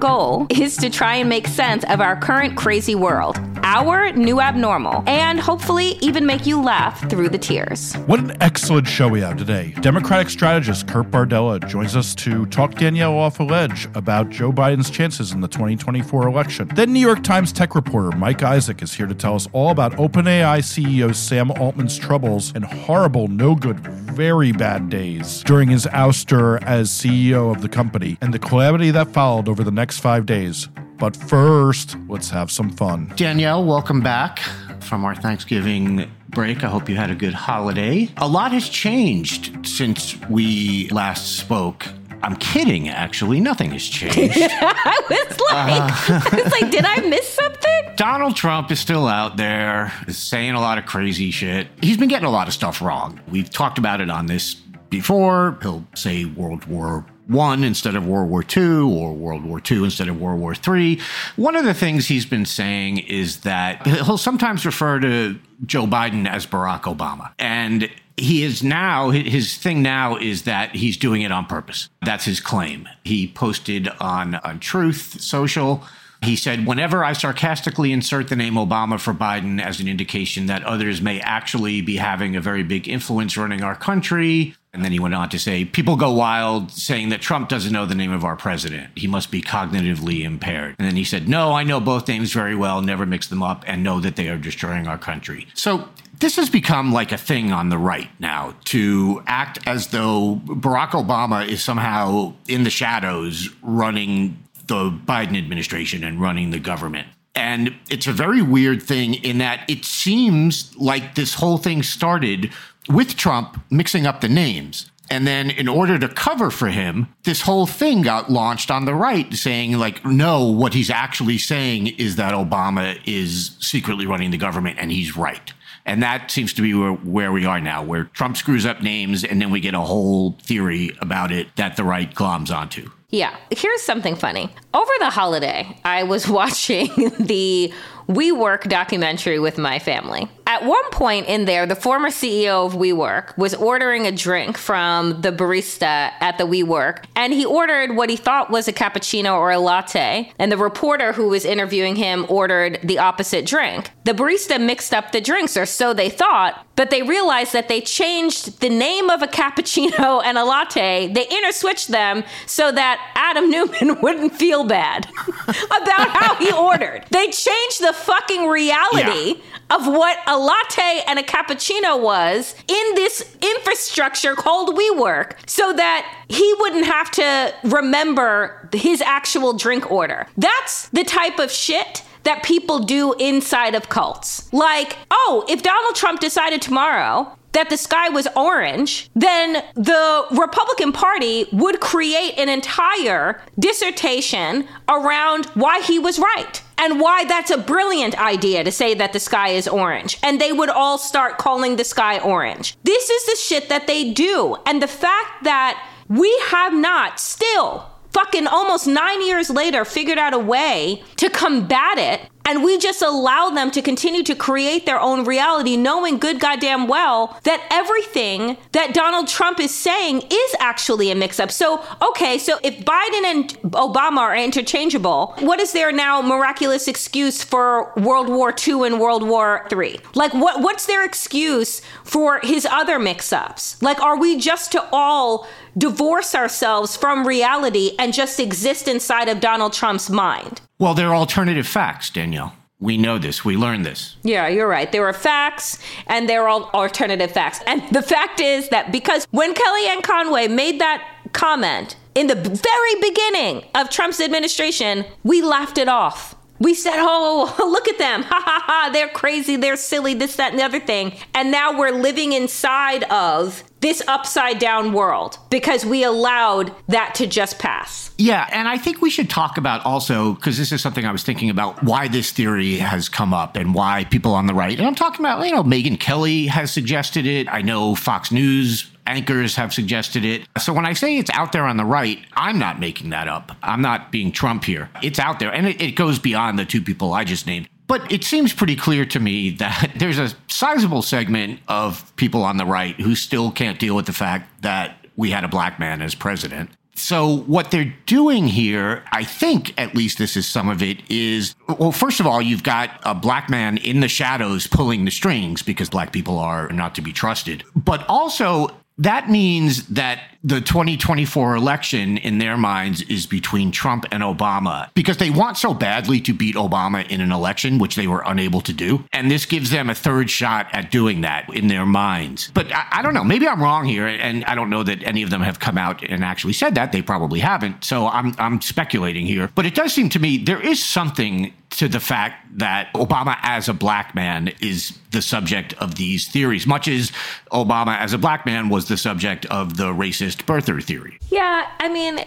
goal is to try and make sense of our current crazy world, our new abnormal, and hopefully even make you laugh through the tears. What an excellent show we have today. Democratic strategist Kurt Bardella joins us to talk Danielle off a ledge about Joe Biden's chances in the 2024 election. Then New York Times tech reporter Mike Isaac is here to tell us all about OpenAI CEO Sam Altman's troubles and horrible, no good, very bad days during his ouster as CEO of the company and the calamity that followed over the next five days. But first, let's have some fun. Danielle, welcome back from our Thanksgiving break. I hope you had a good holiday. A lot has changed since we last spoke. I'm kidding, actually. Nothing has changed. I was like, uh. I was like, did I miss something? Donald Trump is still out there, is saying a lot of crazy shit. He's been getting a lot of stuff wrong. We've talked about it on this before. He'll say World War One instead of World War Two, or World War Two instead of World War Three. One of the things he's been saying is that he'll sometimes refer to Joe Biden as Barack Obama, and he is now his thing now is that he's doing it on purpose. That's his claim. He posted on on Truth Social. He said, whenever I sarcastically insert the name Obama for Biden as an indication that others may actually be having a very big influence running our country. And then he went on to say, people go wild saying that Trump doesn't know the name of our president. He must be cognitively impaired. And then he said, no, I know both names very well, never mix them up, and know that they are destroying our country. So this has become like a thing on the right now to act as though Barack Obama is somehow in the shadows running the Biden administration and running the government. And it's a very weird thing in that it seems like this whole thing started with Trump mixing up the names. And then, in order to cover for him, this whole thing got launched on the right saying, like, no, what he's actually saying is that Obama is secretly running the government and he's right. And that seems to be where, where we are now, where Trump screws up names and then we get a whole theory about it that the right gloms onto. Yeah. Here's something funny. Over the holiday, I was watching the WeWork documentary with my family. At one point in there, the former CEO of WeWork was ordering a drink from the barista at the WeWork, and he ordered what he thought was a cappuccino or a latte. And the reporter who was interviewing him ordered the opposite drink. The barista mixed up the drinks, or so they thought, but they realized that they changed the name of a cappuccino and a latte. They interswitched them so that Adam Neumann wouldn't feel bad about how he ordered. They changed the fucking reality yeah. of what a latte and a cappuccino was in this infrastructure called WeWork so that he wouldn't have to remember his actual drink order. That's the type of shit that people do inside of cults. Like, oh, if Donald Trump decided tomorrow that the sky was orange, then the Republican Party would create an entire dissertation around why he was right and why that's a brilliant idea to say that the sky is orange. And they would all start calling the sky orange. This is the shit that they do. And the fact that we have not still fucking almost nine years later figured out a way to combat it And we just allow them to continue to create their own reality, knowing good goddamn well that everything that Donald Trump is saying is actually a mix up. So, okay, so if Biden and Obama are interchangeable, what is their now miraculous excuse for World War II and World War III? Like, what, what's their excuse for his other mix ups? Like, are we just to all divorce ourselves from reality and just exist inside of Donald Trump's mind? Well, there are alternative facts, Danielle. We know this. We learned this. Yeah, you're right. There are facts and there are all alternative facts. And the fact is that because when Kellyanne Conway made that comment in the very beginning of Trump's administration, we laughed it off. We said, oh, look at them. Ha ha ha. They're crazy. They're silly. This, that, and the other thing. And now we're living inside of this upside down world because we allowed that to just pass. Yeah, and I think we should talk about also because this is something I was thinking about why this theory has come up and why people on the right, and I'm talking about, you know, Megyn Kelly has suggested it. I know Fox News anchors have suggested it. So when I say it's out there on the right, I'm not making that up. I'm not being Trump here. It's out there, and it, it goes beyond the two people I just named. But it seems pretty clear to me that there's a sizable segment of people on the right who still can't deal with the fact that we had a black man as president. So, what they're doing here, I think at least this is some of it, is well, first of all, you've got a black man in the shadows pulling the strings because black people are not to be trusted. But also, that means that the 2024 election in their minds is between Trump and Obama because they want so badly to beat Obama in an election, which they were unable to do. And this gives them a third shot at doing that in their minds. But I, I, don't know. Maybe I'm wrong here. And I don't know that any of them have come out and actually said that. They probably haven't. So I'm, I'm speculating here. But it does seem to me there is something to the fact that Obama as a black man is the subject of these theories, much as Obama as a black man was the subject of the racist birther theory. Yeah, I mean,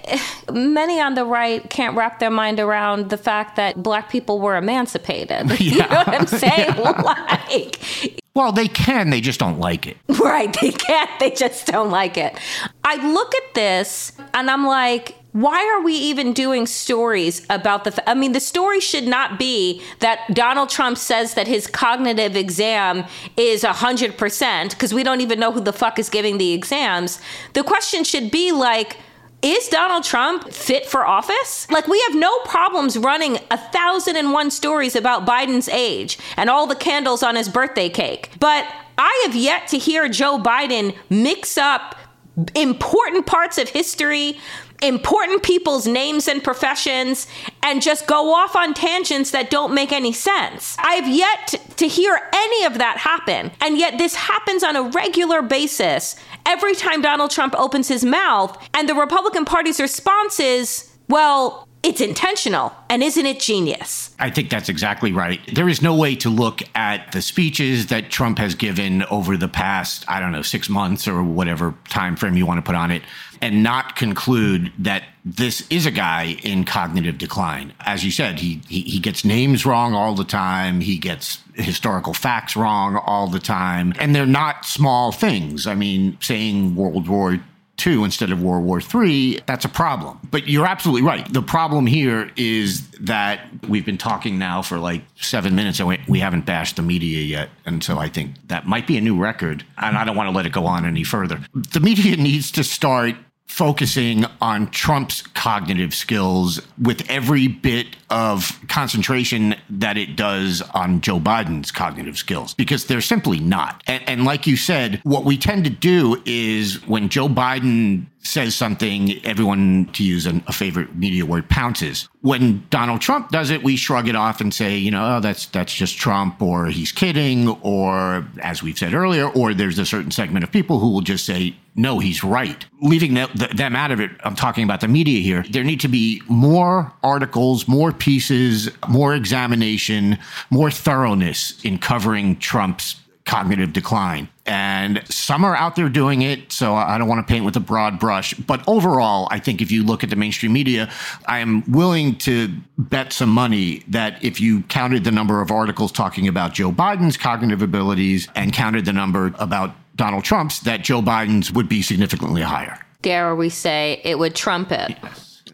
many on the right can't wrap their mind around the fact that black people were emancipated. Yeah. You know what I'm saying? Yeah. Like, well, they can, they just don't like it. Right, they can't, they just don't like it. I look at this and I'm like, why are we even doing stories about the I mean the story should not be that Donald Trump says that his cognitive exam is 100% because we don't even know who the fuck is giving the exams. The question should be like is Donald Trump fit for office? Like, we have no problems running a thousand and one stories about Biden's age and all the candles on his birthday cake. But I have yet to hear Joe Biden mix up important parts of history important people's names and professions and just go off on tangents that don't make any sense. I've yet to hear any of that happen. And yet this happens on a regular basis every time Donald Trump opens his mouth. And the Republican Party's response is, well, it's intentional. And isn't it genius? I think that's exactly right. There is no way to look at the speeches that Trump has given over the past, I don't know, six months or whatever time frame you want to put on it, and not conclude that this is a guy in cognitive decline. As you said, he, he, he gets names wrong all the time. He gets historical facts wrong all the time. And they're not small things. I mean, saying World War II instead of World War III, that's a problem. But you're absolutely right. The problem here is that we've been talking now for like seven minutes and we, we haven't bashed the media yet. And so I think that might be a new record. And I don't want to let it go on any further. The media needs to start focusing on Trump's cognitive skills with every bit of concentration that it does on Joe Biden's cognitive skills because they're simply not. And, and, like you said, what we tend to do is when Joe Biden says something, everyone, to use a, a favorite media word, pounces. When Donald Trump does it, we shrug it off and say, you know, oh, that's that's just Trump, or he's kidding, or as we've said earlier, or there's a certain segment of people who will just say, no, he's right. Leaving them out of it, I'm talking about the media here. There need to be more articles, more pieces, more examination, more thoroughness in covering Trump's cognitive decline. And some are out there doing it, so I don't want to paint with a broad brush. But overall, I think if you look at the mainstream media, I am willing to bet some money that if you counted the number of articles talking about Joe Biden's cognitive abilities and counted the number about Donald Trump's, that Joe Biden's would be significantly higher. Dare we say it would trump it?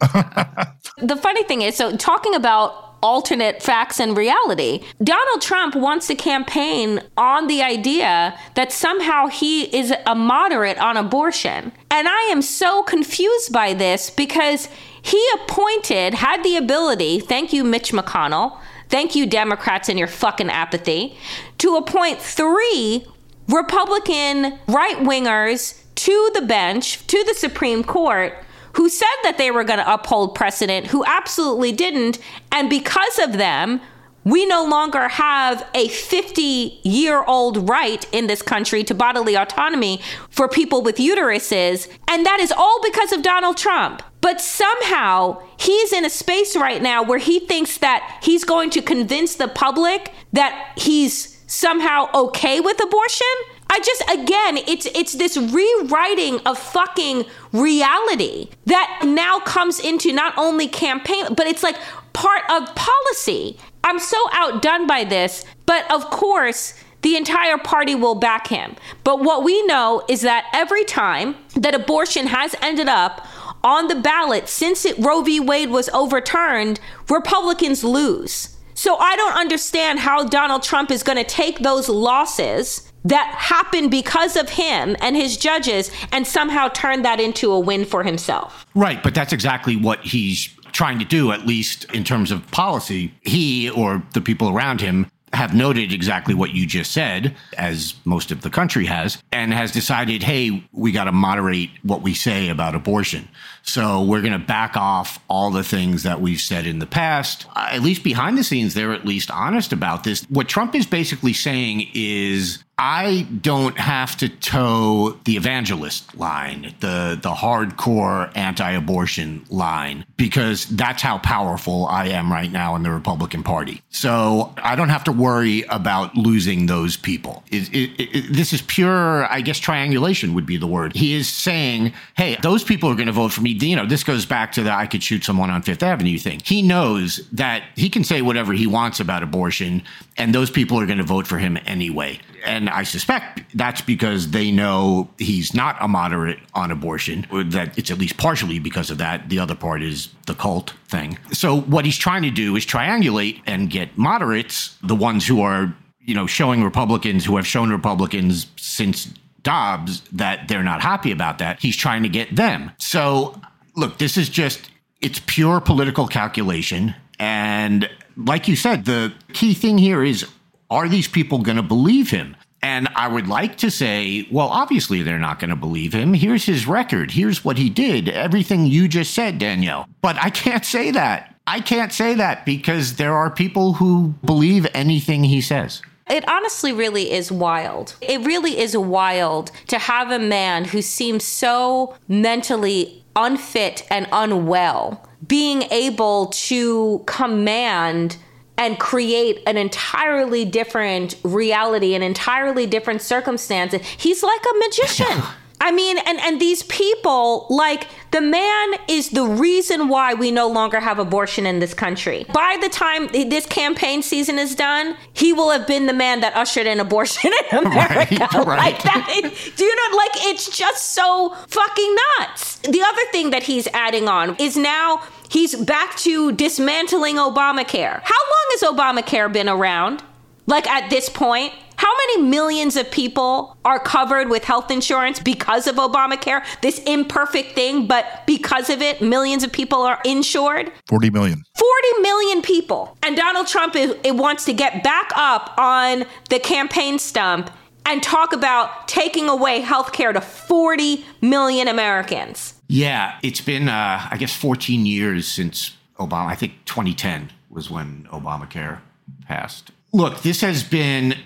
the funny thing is, so talking about alternate facts and reality. Donald Trump wants to campaign on the idea that somehow he is a moderate on abortion. And I am so confused by this because he appointed, had the ability, thank you, Mitch McConnell, thank you, Democrats, and your fucking apathy, to appoint three Republican right wingers to the bench, to the Supreme Court who said that they were going to uphold precedent, who absolutely didn't. And because of them, we no longer have a 50 year old right in this country to bodily autonomy for people with uteruses. And that is all because of Donald Trump. But somehow he's in a space right now where he thinks that he's going to convince the public that he's somehow okay with abortion. I just again, it's it's this rewriting of fucking reality that now comes into not only campaign, but it's like part of policy. I'm so outdone by this, but of course, the entire party will back him. But what we know is that every time that abortion has ended up on the ballot since it, Roe v. Wade was overturned, Republicans lose. So I don't understand how Donald Trump is going to take those losses that happened because of him and his judges and somehow turned that into a win for himself. Right, but that's exactly what he's trying to do, at least in terms of policy. He or the people around him have noted exactly what you just said, as most of the country has, and has decided, hey, we got to moderate what we say about abortion. So we're going to back off all the things that we've said in the past. At least behind the scenes, they're at least honest about this. What Trump is basically saying is I don't have to toe the evangelist line, the the hardcore anti-abortion line, because that's how powerful I am right now in the Republican Party. So I don't have to worry about losing those people. It, it, it, this is pure, I guess, triangulation would be the word. He is saying, "Hey, those people are going to vote for me." You know, this goes back to the "I could shoot someone on Fifth Avenue" thing. He knows that he can say whatever he wants about abortion, and those people are going to vote for him anyway and I suspect that's because they know he's not a moderate on abortion, or that it's at least partially because of that. The other part is the cult thing. So what he's trying to do is triangulate and get moderates, the ones who are, you know, showing Republicans who have shown Republicans since Dobbs that they're not happy about that. He's trying to get them. So look, this is just it's pure political calculation and like you said, the key thing here is are these people going to believe him? And I would like to say, well, obviously they're not going to believe him. Here's his record. Here's what he did. Everything you just said, Danielle. But I can't say that. I can't say that because there are people who believe anything he says. It honestly really is wild. It really is wild to have a man who seems so mentally unfit and unwell being able to command and create an entirely different reality, an entirely different circumstance. He's like a magician. I mean, and and these people, like the man is the reason why we no longer have abortion in this country. By the time this campaign season is done, he will have been the man that ushered in abortion in America. Right, right. Like that, it, do you know? Like it's just so fucking nuts. The other thing that he's adding on is now he's back to dismantling Obamacare. How long has Obamacare been around? Like at this point, how many millions of people are covered with health insurance because of Obamacare? This imperfect thing, but because of it, millions of people are insured? 40 million. 40 million people. And Donald Trump is, it wants to get back up on the campaign stump and talk about taking away health care to 40 million Americans. Yeah, it's been, uh, I guess, 14 years since Obama. I think 2010 was when Obamacare passed. Look, this has been,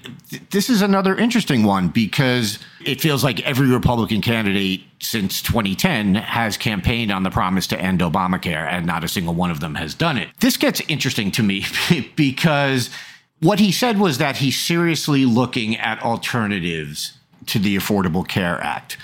this is another interesting one because it feels like every Republican candidate since 2010 has campaigned on the promise to end Obamacare, and not a single one of them has done it. This gets interesting to me because what he said was that he's seriously looking at alternatives to the Affordable Care Act.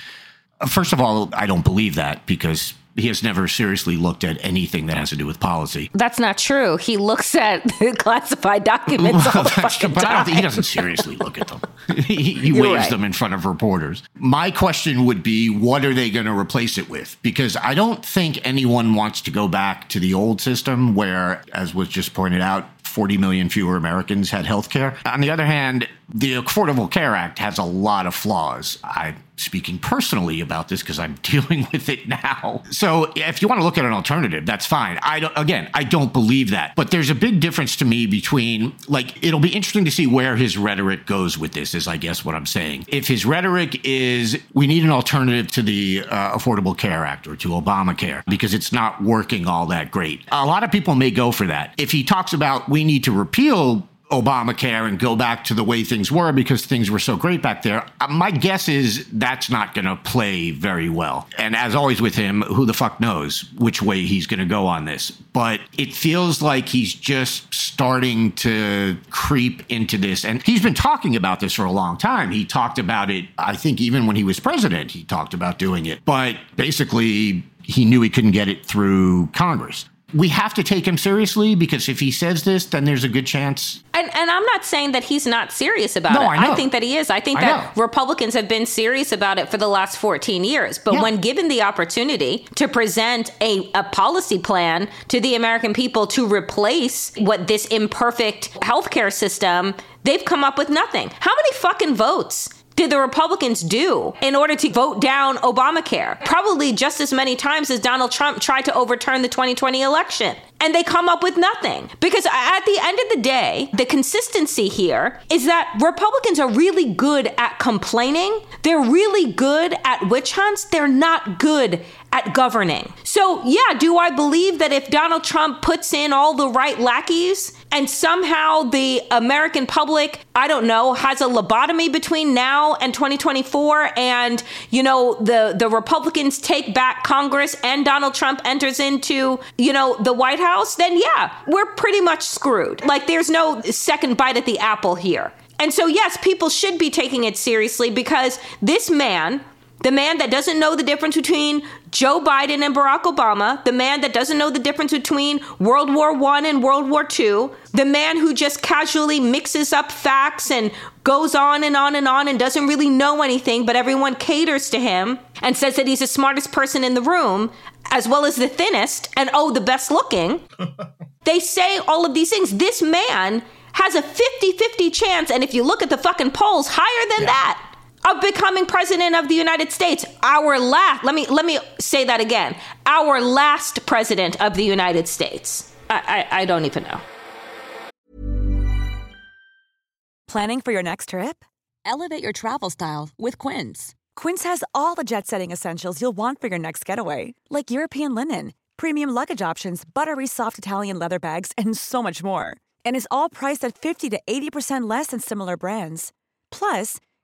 First of all, I don't believe that because he has never seriously looked at anything that has to do with policy. That's not true. He looks at classified documents all the fucking but I don't time. think he doesn't seriously look at them. he he waves right. them in front of reporters. My question would be, what are they going to replace it with? Because I don't think anyone wants to go back to the old system where, as was just pointed out, 40 million fewer Americans had health care. On the other hand, the Affordable Care Act has a lot of flaws. I'm speaking personally about this because I'm dealing with it now. So if you want to look at an alternative, that's fine. I don't, again, I don't believe that. But there's a big difference to me between, like, it'll be interesting to see where his rhetoric goes with this, is I guess what I'm saying. If his rhetoric is, we need an alternative to the uh, Affordable Care Act or to Obamacare because it's not working all that great. A lot of people may go for that. If he talks about we need to repeal Obamacare and go back to the way things were because things were so great back there. Uh, My guess is that's not going to play very well. And as always with him, who the fuck knows which way he's going to go on this. But it feels like he's just starting to creep into this. And he's been talking about this for a long time. He talked about it, I think, even when he was president, he talked about doing it. But basically, he knew he couldn't get it through Congress. We have to take him seriously because if he says this, then there's a good chance And, and I'm not saying that he's not serious about No, it. I know. think that he is. I think I that know. Republicans have been serious about it for the last 14 years. But Yeah. when given the opportunity to present a, a policy plan to the American people to replace what this imperfect healthcare system, they've come up with nothing. How many fucking votes? Did the Republicans do in order to vote down Obamacare? Probably just as many times as Donald Trump tried to overturn the 2020 election. And they come up with nothing. Because at the end of the day, the consistency here is that Republicans are really good at complaining. They're really good at witch hunts. They're not good at governing. So, yeah, do I believe that if Donald Trump puts in all the right lackeys and somehow the American public, I don't know, has a lobotomy between now and 2024 and, you know, the the Republicans take back Congress and Donald Trump enters into, you know, the White House, then yeah, we're pretty much screwed. Like there's no second bite at the apple here. And so yes, people should be taking it seriously because this man the man that doesn't know the difference between Joe Biden and Barack Obama, the man that doesn't know the difference between World War I and World War II, the man who just casually mixes up facts and goes on and on and on and doesn't really know anything, but everyone caters to him and says that he's the smartest person in the room, as well as the thinnest and oh, the best looking. they say all of these things. This man has a 50 50 chance, and if you look at the fucking polls, higher than that of becoming president of the United States. Our last, let me let me say that again. Our last president of the United States. I, I, I don't even know. Planning for your next trip? Elevate your travel style with Quince. Quince has all the jet setting essentials you'll want for your next getaway, like European linen, premium luggage options, buttery soft Italian leather bags, and so much more. And is all priced at 50 to 80% less than similar brands. Plus,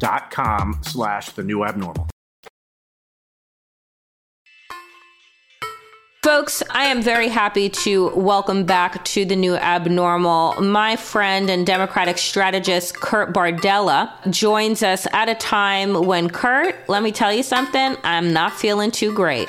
dot com slash the new abnormal. Folks, I am very happy to welcome back to the new abnormal my friend and Democratic strategist Kurt Bardella joins us at a time when Kurt, let me tell you something, I'm not feeling too great.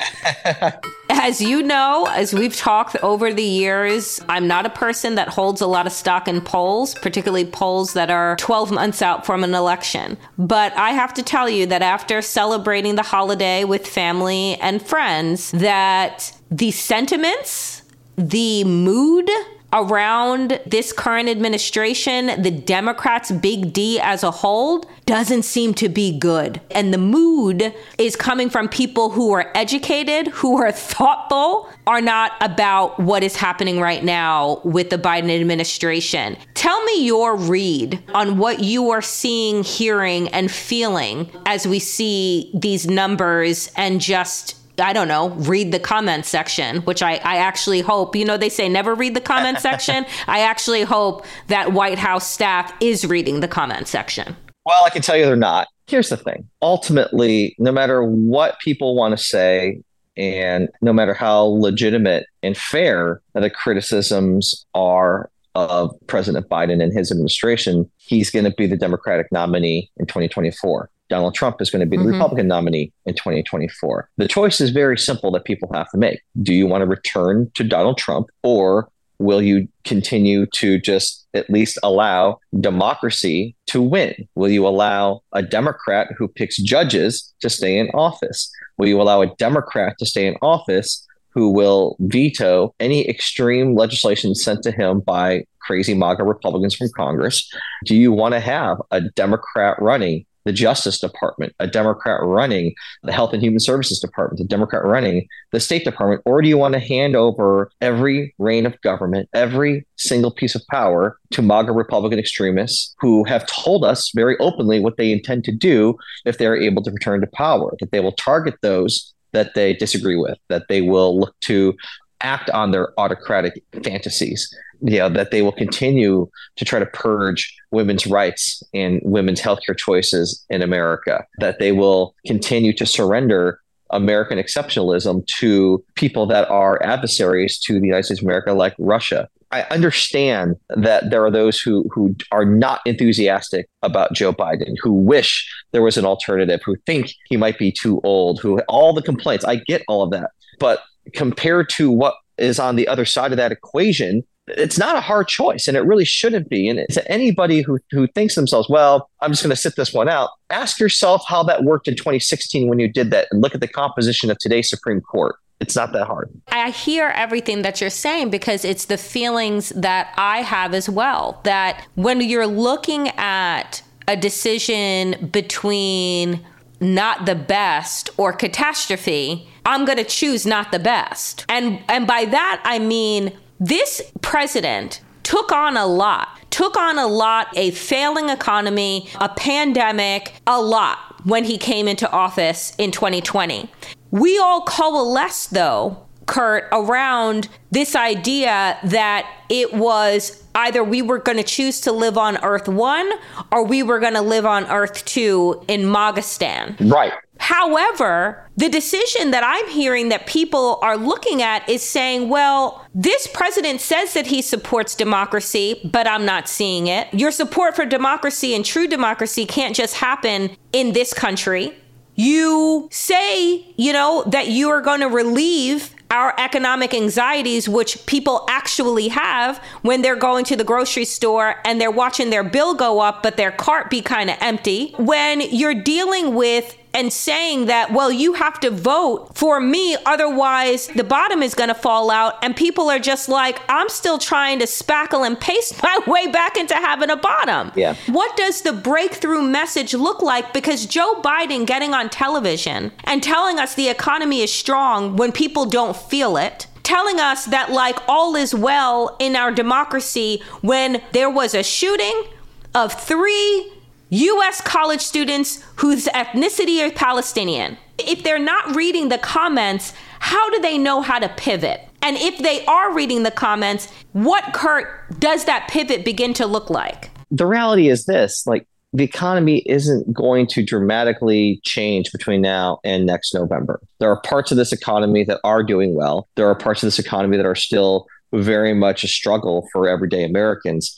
as you know, as we've talked over the years, I'm not a person that holds a lot of stock in polls, particularly polls that are 12 months out from an election. But I have to tell you that after celebrating the holiday with family and friends, that the sentiments, the mood around this current administration, the Democrats' big D as a whole, doesn't seem to be good. And the mood is coming from people who are educated, who are thoughtful, are not about what is happening right now with the Biden administration. Tell me your read on what you are seeing, hearing, and feeling as we see these numbers and just I don't know, read the comment section, which I, I actually hope, you know, they say never read the comment section. I actually hope that White House staff is reading the comment section. Well, I can tell you they're not. Here's the thing ultimately, no matter what people want to say, and no matter how legitimate and fair the criticisms are of President Biden and his administration, he's going to be the Democratic nominee in 2024. Donald Trump is going to be the mm-hmm. Republican nominee in 2024. The choice is very simple that people have to make. Do you want to return to Donald Trump or will you continue to just at least allow democracy to win? Will you allow a Democrat who picks judges to stay in office? Will you allow a Democrat to stay in office who will veto any extreme legislation sent to him by crazy MAGA Republicans from Congress? Do you want to have a Democrat running the Justice Department, a Democrat running the Health and Human Services Department, a Democrat running the State Department? Or do you want to hand over every reign of government, every single piece of power to MAGA Republican extremists who have told us very openly what they intend to do if they're able to return to power, that they will target those that they disagree with, that they will look to act on their autocratic fantasies you know that they will continue to try to purge women's rights and women's healthcare choices in America that they will continue to surrender American exceptionalism to people that are adversaries to the United States of America like Russia I understand that there are those who who are not enthusiastic about Joe Biden, who wish there was an alternative, who think he might be too old, who all the complaints. I get all of that. But compared to what is on the other side of that equation, it's not a hard choice and it really shouldn't be. And to anybody who, who thinks themselves, well, I'm just going to sit this one out, ask yourself how that worked in 2016 when you did that and look at the composition of today's Supreme Court. It's not that hard. I hear everything that you're saying because it's the feelings that I have as well. That when you're looking at a decision between not the best or catastrophe, I'm going to choose not the best. And and by that I mean this president took on a lot, took on a lot, a failing economy, a pandemic, a lot when he came into office in 2020. We all coalesced, though, Kurt, around this idea that it was either we were going to choose to live on Earth 1 or we were going to live on Earth 2 in Magistan. Right. However, the decision that I'm hearing that people are looking at is saying, well, this president says that he supports democracy, but I'm not seeing it. Your support for democracy and true democracy can't just happen in this country. you say, you know, that you are going to relieve our economic anxieties, which people actually have when they're going to the grocery store and they're watching their bill go up, but their cart be kind of empty. When you're dealing with and saying that, well, you have to vote for me, otherwise the bottom is going to fall out. And people are just like, I'm still trying to spackle and paste my way back into having a bottom. Yeah. What does the breakthrough message look like? Because Joe Biden getting on television and telling us the economy is strong when people don't feel it telling us that like all is well in our democracy when there was a shooting of three US college students whose ethnicity is Palestinian. If they're not reading the comments, how do they know how to pivot? And if they are reading the comments, what, Kurt, does that pivot begin to look like? The reality is this like, the economy isn't going to dramatically change between now and next November. There are parts of this economy that are doing well. There are parts of this economy that are still very much a struggle for everyday Americans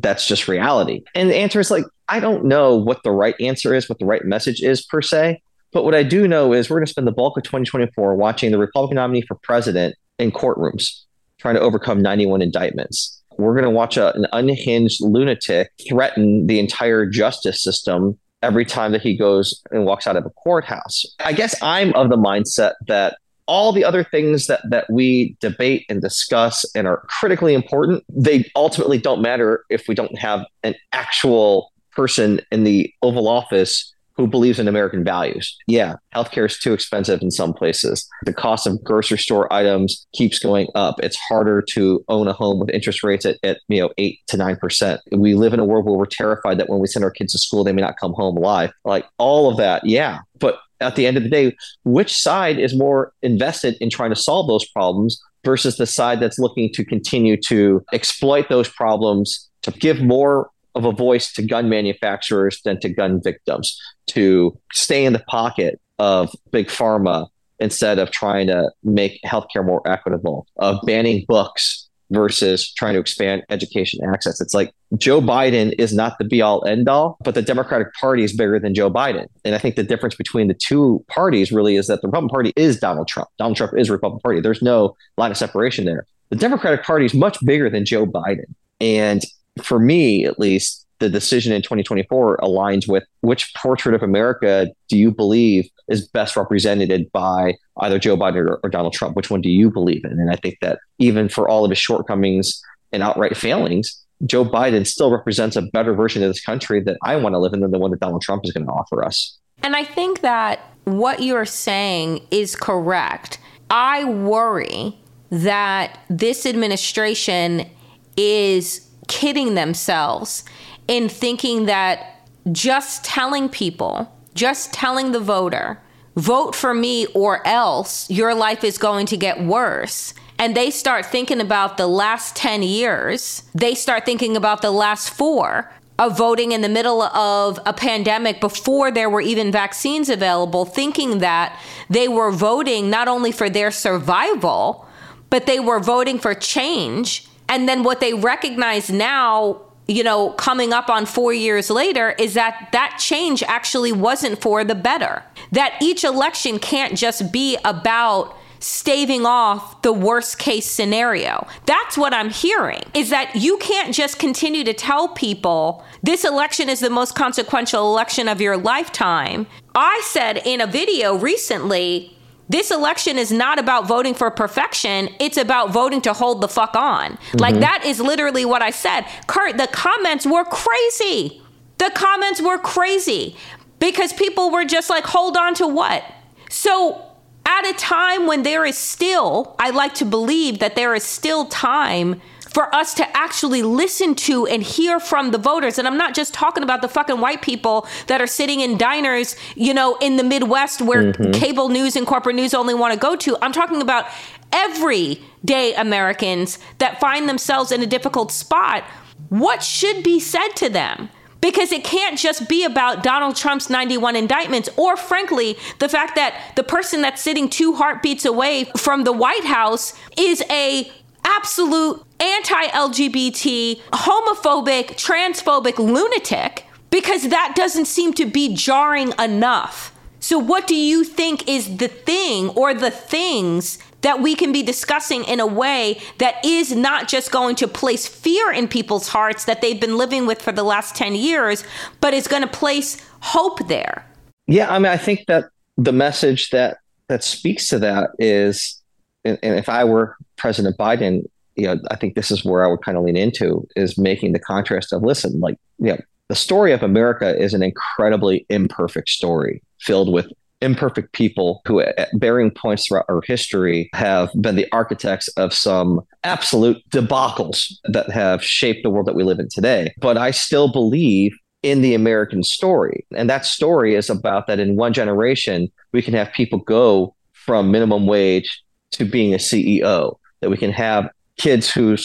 that's just reality. And the answer is like, I don't know what the right answer is, what the right message is per se. But what I do know is we're going to spend the bulk of 2024 watching the Republican nominee for president in courtrooms trying to overcome 91 indictments. We're going to watch a, an unhinged lunatic threaten the entire justice system every time that he goes and walks out of a courthouse. I guess I'm of the mindset that all the other things that that we debate and discuss and are critically important they ultimately don't matter if we don't have an actual person in the oval office who believes in American values. Yeah, healthcare is too expensive in some places. The cost of grocery store items keeps going up. It's harder to own a home with interest rates at, at you know eight to nine percent. We live in a world where we're terrified that when we send our kids to school, they may not come home alive. Like all of that, yeah. But at the end of the day, which side is more invested in trying to solve those problems versus the side that's looking to continue to exploit those problems to give more of a voice to gun manufacturers than to gun victims, to stay in the pocket of big pharma instead of trying to make healthcare more equitable, of banning books versus trying to expand education access. It's like Joe Biden is not the be all end all, but the Democratic Party is bigger than Joe Biden. And I think the difference between the two parties really is that the Republican Party is Donald Trump. Donald Trump is Republican Party. There's no line of separation there. The Democratic Party is much bigger than Joe Biden. And for me, at least, the decision in 2024 aligns with which portrait of America do you believe is best represented by either Joe Biden or, or, Donald Trump? Which one do you believe in? And I think that even for all of his shortcomings and outright failings, Joe Biden still represents a better version of this country that I want to live in than the one that Donald Trump is going to offer us. And I think that what you're saying is correct. I worry that this administration is kidding themselves in thinking that just telling people, just telling the voter, vote for me or else your life is going to get worse. And they start thinking about the last 10 years, they start thinking about the last four of voting in the middle of a pandemic before there were even vaccines available, thinking that they were voting not only for their survival, but they were voting for change. And then what they recognize now you know, coming up on four years later is that that change actually wasn't for the better. That each election can't just be about staving off the worst case scenario. That's what I'm hearing is that you can't just continue to tell people this election is the most consequential election of your lifetime. I said in a video recently, this election is not about voting for perfection. It's about voting to hold the fuck on. Mm-hmm. Like that is literally what I said. Kurt, the comments were crazy. The comments were crazy because people were just like, hold on to what? So at a time when there is still, I like to believe that there is still time for us to actually listen to and hear from the voters. And I'm not just talking about the fucking white people that are sitting in diners, you know, in the Midwest where mm-hmm. cable news and corporate news only want to go to. I'm talking about everyday Americans that find themselves in a difficult spot. What should be said to them? Because it can't just be about Donald Trump's 91 indictments, or frankly, the fact that the person that's sitting two heartbeats away from the White House is a absolute anti LGBT, homophobic, transphobic lunatic because that doesn't seem to be jarring enough So, what do you think is the thing or the things that we can be discussing in a way that is not just going to place fear in people's hearts that they've been living with for the last 10 years, but is going to place hope there? Yeah, I mean, I think that the message that that speaks to that is, and, and if I were President Biden, you know, I think this is where I would kind of lean into is making the contrast of listen, like, you know, the story of America is an incredibly imperfect story filled with imperfect people who, at varying points throughout our history, have been the architects of some absolute debacles that have shaped the world that we live in today. But I still believe in the American story. And that story is about that in one generation, we can have people go from minimum wage to being a CEO, that we can have kids who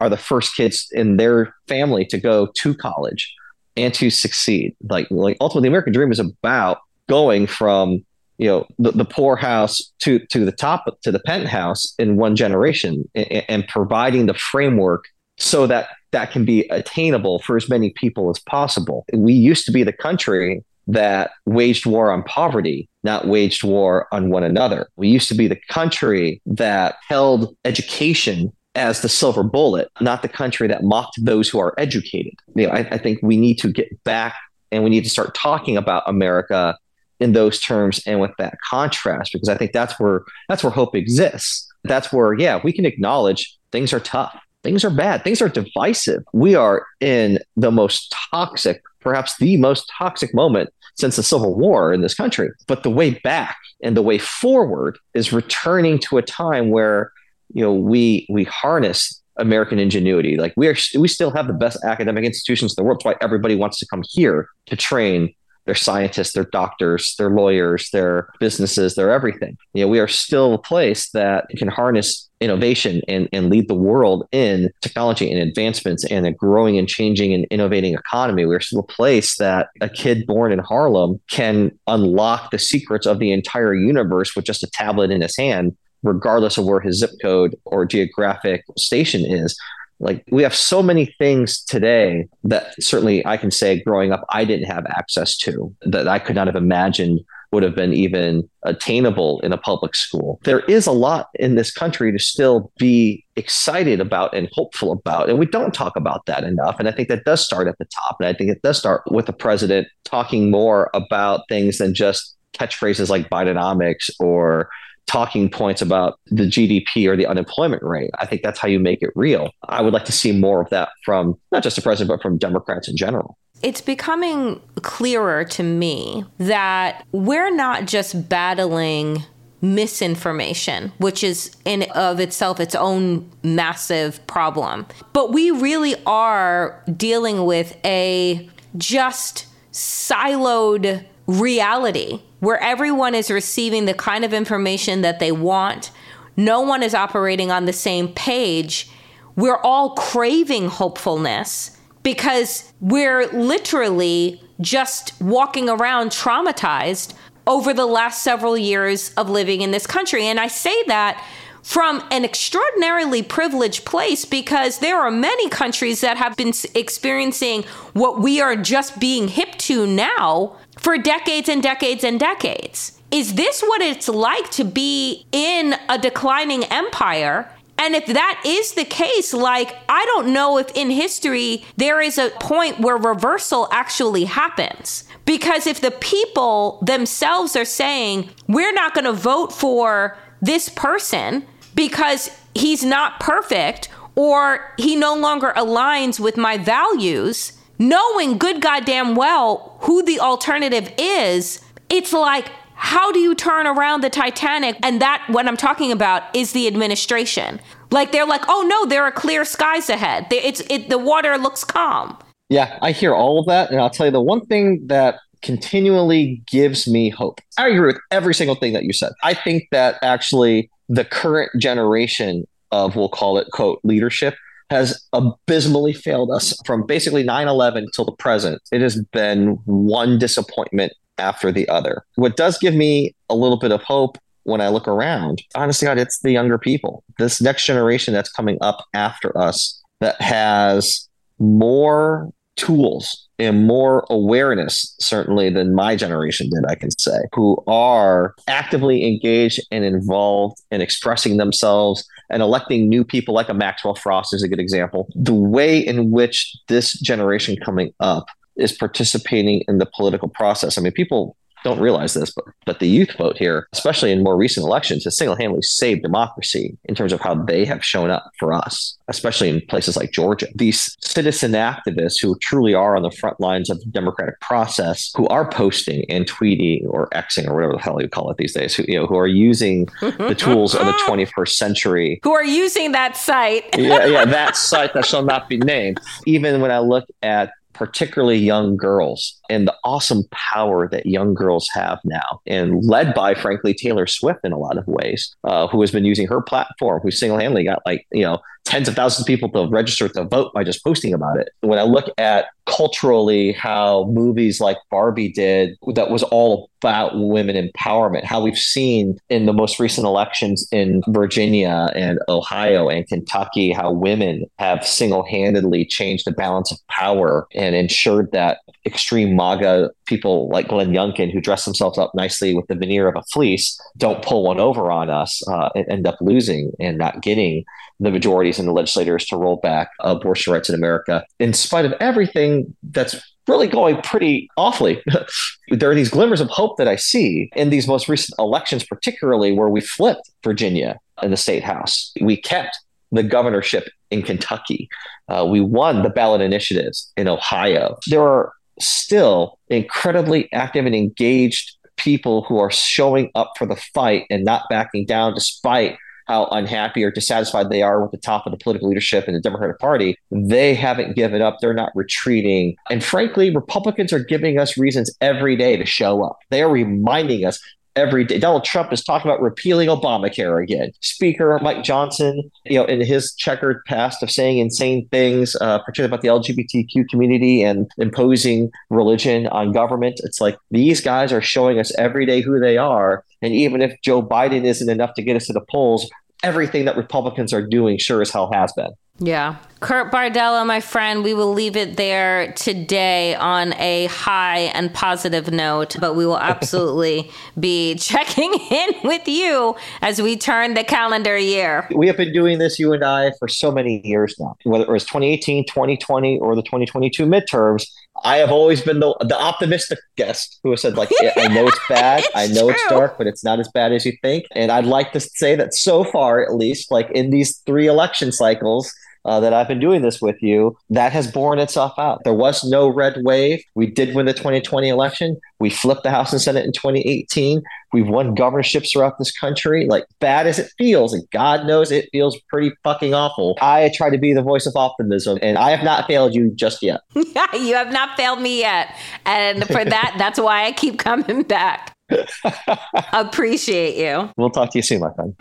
are the first kids in their family to go to college and to succeed. Like, like ultimately, the American dream is about going from you know the, the poorhouse to to the top to the penthouse in one generation and, and providing the framework so that that can be attainable for as many people as possible. We used to be the country that waged war on poverty, not waged war on one another. We used to be the country that held education as the silver bullet, not the country that mocked those who are educated. You know, I, I think we need to get back and we need to start talking about America in those terms and with that contrast, because I think that's where that's where hope exists. That's where, yeah, we can acknowledge things are tough, things are bad, things are divisive. We are in the most toxic, perhaps the most toxic moment since the Civil War in this country. But the way back and the way forward is returning to a time where you know we we harness American ingenuity. Like we are, we still have the best academic institutions in the world. That's why everybody wants to come here to train their scientists, their doctors, their lawyers, their businesses, their everything. You know, we are still a place that can harness innovation and, and lead the world in technology and advancements and a growing and changing and innovating economy. We're still a place that a kid born in Harlem can unlock the secrets of the entire universe with just a tablet in his hand regardless of where his zip code or geographic station is. Like we have so many things today that certainly I can say growing up, I didn't have access to that I could not have imagined would have been even attainable in a public school. There is a lot in this country to still be excited about and hopeful about. And we don't talk about that enough. And I think that does start at the top. And I think it does start with the president talking more about things than just catchphrases like Bidenomics or talking points about the GDP or the unemployment rate. I think that's how you make it real. I would like to see more of that from not just the president, but from Democrats in general. It's becoming clearer to me that we're not just battling misinformation, which is in of itself its own massive problem. But we really are dealing with a just siloed reality where everyone is receiving the kind of information that they want. No one is operating on the same page. We're all craving hopefulness because we're literally just walking around traumatized over the last several years of living in this country. And I say that from an extraordinarily privileged place because there are many countries that have been experiencing what we are just being hip to now for decades and decades and decades. Is this what it's like to be in a declining empire? And if that is the case, like, I don't know if in history there is a point where reversal actually happens. Because if the people themselves are saying, we're not going to vote for this person because he's not perfect or he no longer aligns with my values, knowing good goddamn well who the alternative is, it's like, how do you turn around the Titanic? And that, what I'm talking about, is the administration. Like they're like, oh no, there are clear skies ahead. It's it, the water looks calm. Yeah, I hear all of that, and I'll tell you the one thing that continually gives me hope. I agree with every single thing that you said. I think that actually the current generation of, we'll call it, quote, leadership has abysmally failed us from basically 9 11 till the present. It has been one disappointment after the other. What does give me a little bit of hope when I look around, honestly, God, it's the younger people, this next generation that's coming up after us that has more tools and more awareness, certainly, than my generation did, I can say, who are actively engaged and involved in expressing themselves and electing new people, like a Maxwell Frost is a good example. The way in which this generation coming up is participating in the political process. I mean, people don't realize this, but but the youth vote here, especially in more recent elections, has single-handedly saved democracy in terms of how they have shown up for us, especially in places like Georgia. These citizen activists who truly are on the front lines of the democratic process, who are posting and tweeting or Xing or whatever the hell you call it these days, who you know who are using the tools of the 21st century, who are using that site. yeah, yeah, that site that shall not be named. Even when I look at particularly young girls and the awesome power that young girls have now, and led by, frankly, Taylor Swift in a lot of ways, uh, who has been using her platform, who single handedly got like, you know, tens of thousands of people to register to vote by just posting about it. When I look at culturally how movies like Barbie did, that was all about women empowerment, how we've seen in the most recent elections in Virginia and Ohio and Kentucky, how women have single handedly changed the balance of power and ensured that extreme MAGA people like Glenn Youngkin, who dress themselves up nicely with the veneer of a fleece, don't pull one over on us uh, and end up losing and not getting the majorities and the legislators to roll back abortion rights in America, in spite of everything that's really going pretty awfully. there are these glimmers of hope that I see in these most recent elections, particularly where we flipped Virginia in the state house. We kept the governorship in Kentucky. Uh, we won the ballot initiatives in Ohio. There are still incredibly active and engaged people who are showing up for the fight and not backing down despite how unhappy or dissatisfied they are with the top of the political leadership in the Democratic Party, they haven't given up. They're not retreating. And frankly, Republicans are giving us reasons every day to show up. They are reminding us every day. Donald Trump is talking about repealing Obamacare again. Speaker Mike Johnson, you know, in his checkered past of saying insane things, uh, particularly about the LGBTQ community and imposing religion on government. It's like these guys are showing us every day who they are. And even if Joe Biden isn't enough to get us to the polls, everything that Republicans are doing sure as hell has been. Yeah. Kurt Bardella, my friend, we will leave it there today on a high and positive note, but we will absolutely be checking in with you as we turn the calendar year. We have been doing this, you and I, for so many years now, whether it was 2018, 2020, or the 2022 midterms. I have always been the, the optimistic guest who has said, like, I know it's bad, it's I know true. it's dark, but it's not as bad as you think. And I'd like to say that so far, at least, like in these three election cycles, uh, that I've been doing this with you, that has borne itself out. There was no red wave. We did win the 2020 election. We flipped the House and Senate in 2018. We've won governorships throughout this country. Like bad as it feels, and God knows it feels pretty fucking awful. I try to be the voice of optimism, and I have not failed you just yet. you have not failed me yet, and for that, that's why I keep coming back. Appreciate you. We'll talk to you soon, my friend.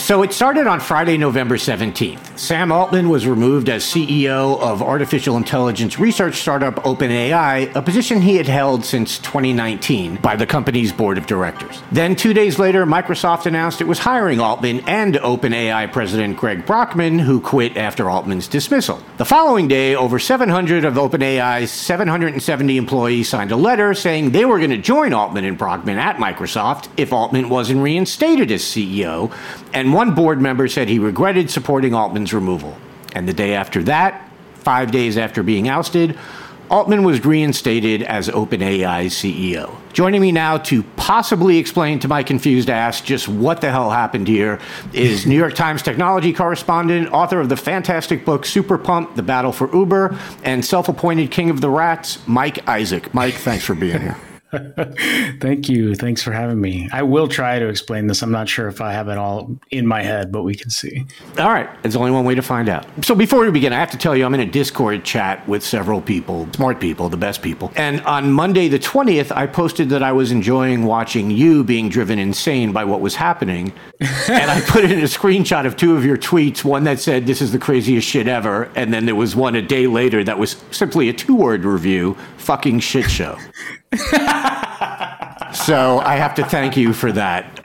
So it started on Friday, November 17th. Sam Altman was removed as CEO of artificial intelligence research startup OpenAI, a position he had held since 2019 by the company's board of directors. Then, two days later, Microsoft announced it was hiring Altman and OpenAI president Greg Brockman, who quit after Altman's dismissal. The following day, over 700 of OpenAI's 770 employees signed a letter saying they were going to join Altman and Brockman at Microsoft if Altman wasn't reinstated as CEO and one board member said he regretted supporting Altman's removal. And the day after that, five days after being ousted, Altman was reinstated as OpenAI's CEO. Joining me now to possibly explain to my confused ass just what the hell happened here is New York Times technology correspondent, author of the fantastic book Super Pumped The Battle for Uber, and self appointed king of the rats, Mike Isaac. Mike, thanks for being here. Thank you. Thanks for having me. I will try to explain this. I'm not sure if I have it all in my head, but we can see. All right. There's only one way to find out. So before we begin, I have to tell you I'm in a Discord chat with several people, smart people, the best people. And on Monday the 20th, I posted that I was enjoying watching you being driven insane by what was happening. and I put in a screenshot of two of your tweets, one that said this is the craziest shit ever, and then there was one a day later that was simply a two-word review, fucking shit show. so I have to thank you for that.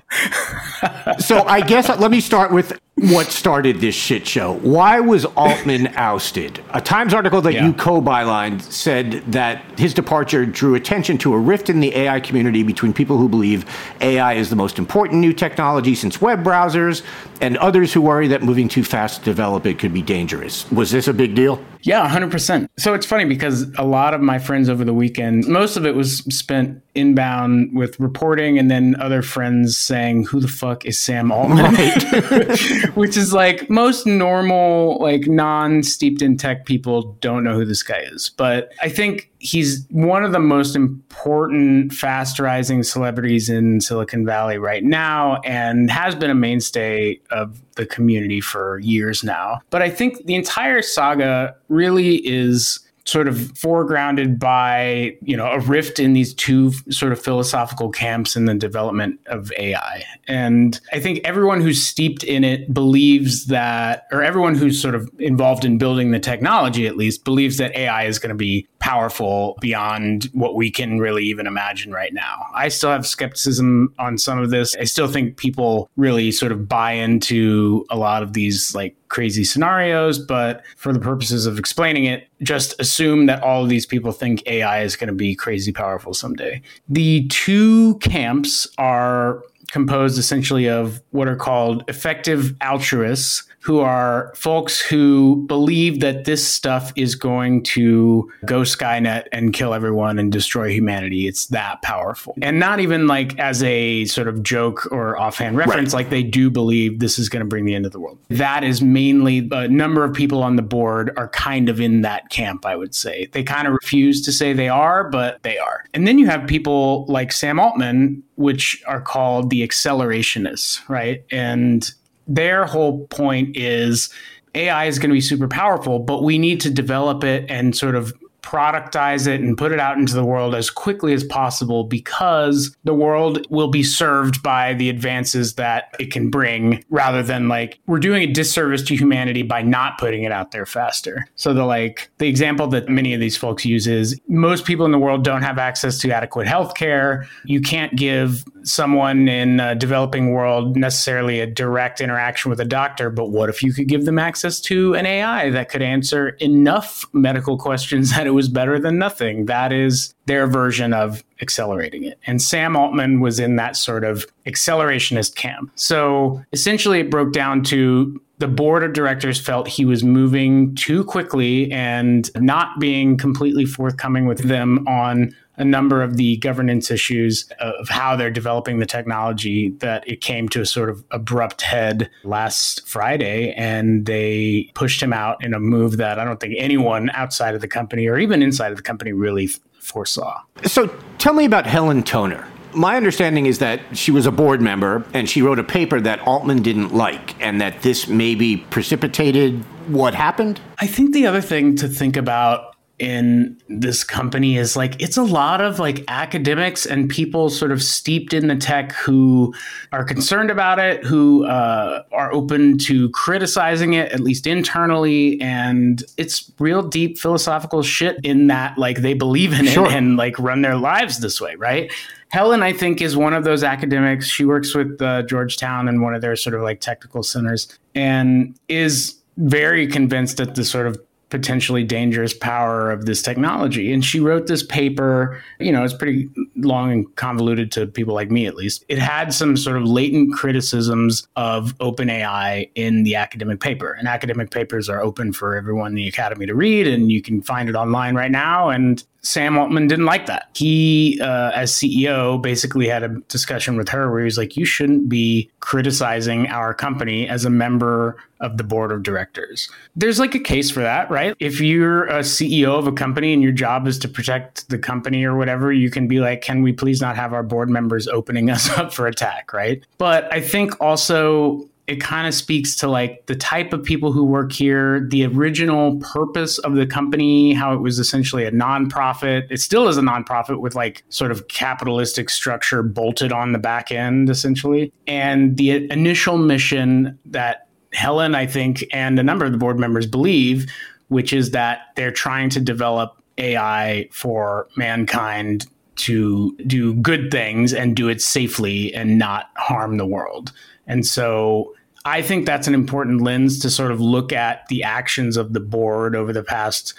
So I guess let me start with what started this shit show. Why was Altman ousted? A Times article that Yeah. you co-bylined said that his departure drew attention to a rift in the AI community between people who believe AI is the most important new technology since web browsers and others who worry that moving too fast to develop it could be dangerous. Was this a big deal? Yeah, 100%. So it's funny because a lot of my friends over the weekend, most of it was spent inbound with reporting and then other friends saying, Who the fuck is Sam Altman? Which is like most normal, like non steeped in tech people don't know who this guy is. But I think he's one of the most important fast rising celebrities in Silicon Valley right now and has been a mainstay of the community for years now. But I think the entire saga really is sort of foregrounded by you know a rift in these two sort of philosophical camps in the development of AI and I think everyone who's steeped in it believes that or everyone who's sort of involved in building the technology at least believes that AI is going to be powerful beyond what we can really even imagine right now. I still have skepticism on some of this. I still think people really sort of buy into a lot of these like crazy scenarios, but for the purposes of explaining it, just assume that all of these people think AI is going to be crazy powerful someday. The two camps are composed essentially of what are called effective altruists, who are folks who believe that this stuff is going to go Skynet and kill everyone and destroy humanity. It's that powerful. And not even like as a sort of joke or offhand reference, like they do believe this is going to bring the end of the world. That is mainly a number of people on the board are kind of in that camp, I would say. They kind of refuse to say they are, but they are. And then you have people like Sam Altman, which are called the accelerationists, right? And their whole point is AI is going to be super powerful, but we need to develop it and sort of productize it and put it out into the world as quickly as possible because the world will be served by the advances that it can bring rather than like we're doing a disservice to humanity by not putting it out there faster. So the like the example that many of these folks use is most people in the world don't have access to adequate health care. You can't give someone in a developing world necessarily a direct interaction with a doctor, but what if you could give them access to an AI that could answer enough medical questions that it was better than nothing? That is their version of accelerating it. And Sam Altman was in that sort of accelerationist camp. So essentially, it broke down to the board of directors felt he was moving too quickly and not being completely forthcoming with them on a number of the governance issues of how they're developing the technology that it came to a sort of abrupt head last Friday and they pushed him out in a move that I don't think anyone outside of the company or even inside of the company really foresaw. So tell me about Helen Toner. My understanding is that she was a board member and she wrote a paper that Altman didn't like and that this maybe precipitated what happened. I think the other thing to think about in this company is like it's a lot of like academics and people sort of steeped in the tech who are concerned about it who uh, are open to criticizing it at least internally and it's real deep philosophical shit in that like they believe in Sure. it and like run their lives this way right Helen, I think, is one of those academics. She works with uh, Georgetown and one of their sort of like technical centers and is very convinced that the sort of potentially dangerous power of this technology. And she wrote this paper, you know, it's pretty long and convoluted to people like me at least. It had some sort of latent criticisms of OpenAI in the academic paper. And academic papers are open for everyone in the academy to read, and you can find it online right now. And Sam Altman didn't like that. He, uh, as CEO, basically had a discussion with her where he was like, You shouldn't be criticizing our company as a member of the board of directors. There's like a case for that, right? If you're a CEO of a company and your job is to protect the company or whatever, you can be like, Can we please not have our board members opening us up for attack, right? But I think also it kind of speaks to like the type of people who work here, the original purpose of the company, how it was essentially a nonprofit. It still is a nonprofit with like sort of capitalistic structure bolted on the back end, essentially. And the initial mission that Helen, I think, and a number of the board members believe, which is that they're trying to develop AI for mankind to do good things and do it safely and not harm the world. And so I think that's an important lens to sort of look at the actions of the board over the past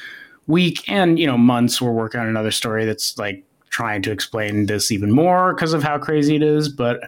week and you know months. We're working on another story that's like trying to explain this even more because of how crazy it is. But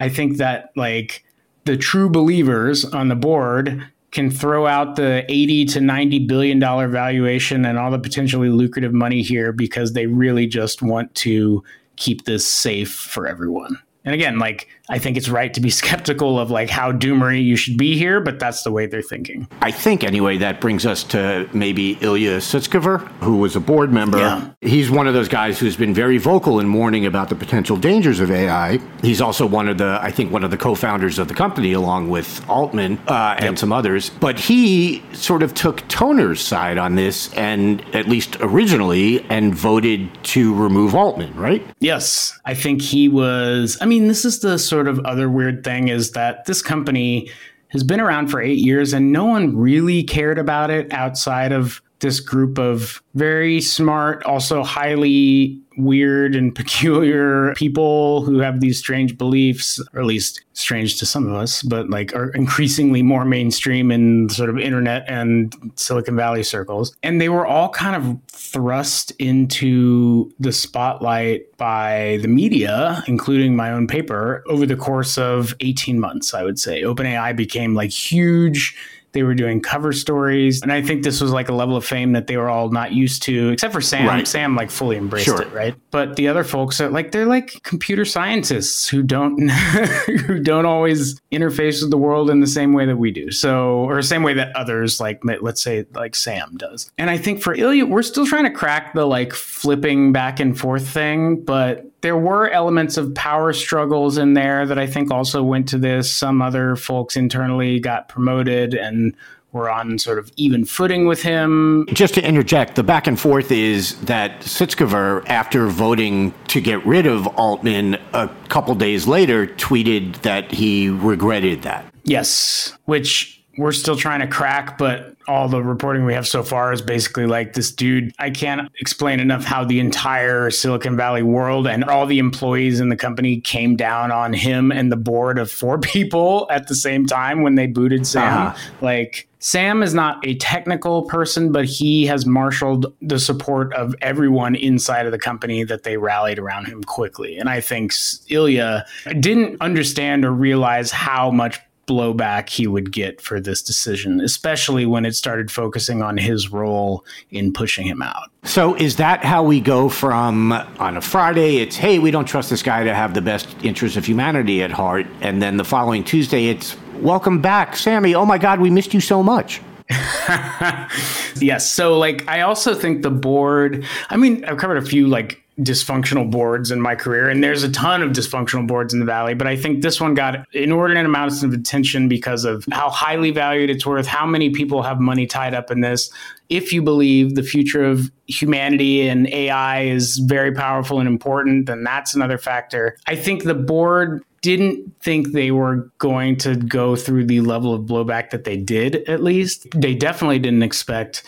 I think that like the true believers on the board can throw out the 80 to 90 billion dollar valuation and all the potentially lucrative money here because they really just want to keep this safe for everyone. And again, like I think it's right to be skeptical of like how doomery you should be here, but that's the way they're thinking. I think anyway that brings us to maybe Ilya Sutskever, who was a board member. Yeah. He's one of those guys who's been very vocal in warning about the potential dangers of AI. He's also one of the, I think, one of the co-founders of the company, along with Altman uh, and yep. some others. But he sort of took Toner's side on this, and at least originally, and voted to remove Altman, right? Yes, I think he was. I mean, this is the sort sort of other weird thing is that this company has been around for eight years and no one really cared about it outside of this group of very smart, also highly weird and peculiar people who have these strange beliefs, or at least strange to some of us, but like are increasingly more mainstream in sort of internet and Silicon Valley circles. And they were all kind of thrust into the spotlight by the media, including my own paper, over the course of 18 months, I would say. OpenAI became like huge they were doing cover stories. And I think this was like a level of fame that they were all not used to, except for Sam. Right. Sam like fully embraced sure. it, right? But the other folks are like they're like computer scientists who don't who don't always interface with the world in the same way that we do. So or same way that others like let's say like Sam does. And I think for Ilya, we're still trying to crack the like flipping back and forth thing, but there were elements of power struggles in there that I think also went to this. Some other folks internally got promoted and were on sort of even footing with him. Just to interject, the back and forth is that Sutskever, after voting to get rid of Altman a couple days later, tweeted that he regretted that. Yes, which we're still trying to crack, but all the reporting we have so far is basically like this dude. I can't explain enough how the entire Silicon Valley world and all the employees in the company came down on him and the board of four people at the same time when they booted Sam. Uh-huh. Like, Sam is not a technical person, but he has marshaled the support of everyone inside of the company that they rallied around him quickly. And I think Ilya didn't understand or realize how much blowback he would get for this decision, especially when it started focusing on his role in pushing him out. So, is that how we go from on a Friday, it's, hey, we don't trust this guy to have the best interests of humanity at heart. And then the following Tuesday, it's, welcome back, Sammy. Oh my God, we missed you so much. yes. So, like, I also think the board, I mean, I've covered a few, like, dysfunctional boards in my career and there's a ton of dysfunctional boards in the valley but i think this one got inordinate amounts of attention because of how highly valued it's worth how many people have money tied up in this. If you believe the future of humanity and ai is very powerful and important then that's another factor. I think the board didn't think they were going to go through the level of blowback that they did at least. They definitely didn't expect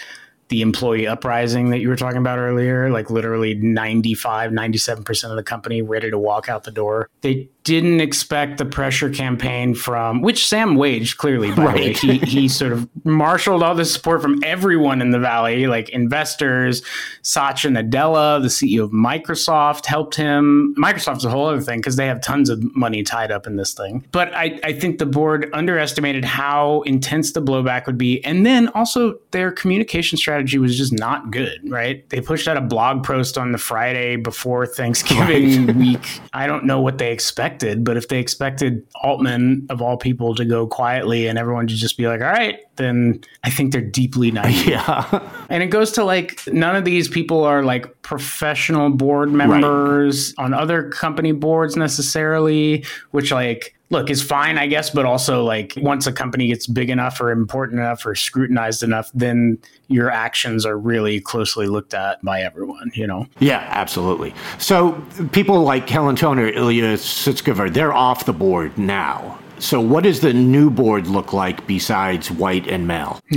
the employee uprising that you were talking about earlier, like literally 95, 97% of the company ready to walk out the door. They didn't expect the pressure campaign from which Sam waged clearly. By right. the way, he he sort of marshaled all the support from everyone in the valley, like investors. Satya Nadella, the CEO of Microsoft, helped him. Microsoft's a whole other thing because they have tons of money tied up in this thing. But I I think the board underestimated how intense the blowback would be, and then also their communication strategy was just not good. Right? They pushed out a blog post on the Friday before Thanksgiving right. week. I don't know what they expect expected. But if they expected Altman, of all people, to go quietly and everyone to just be like, all right, then I think they're deeply naive. Yeah. and it goes to like, none of these people are like professional board members right. on other company boards necessarily, which like, look is fine, I guess, but also like once a company gets big enough or important enough or scrutinized enough, then your actions are really closely looked at by everyone, you know? Yeah, absolutely. So people like Helen Toner, Ilya Sutskever, they're off the board now. So, what does the new board look like besides white and male?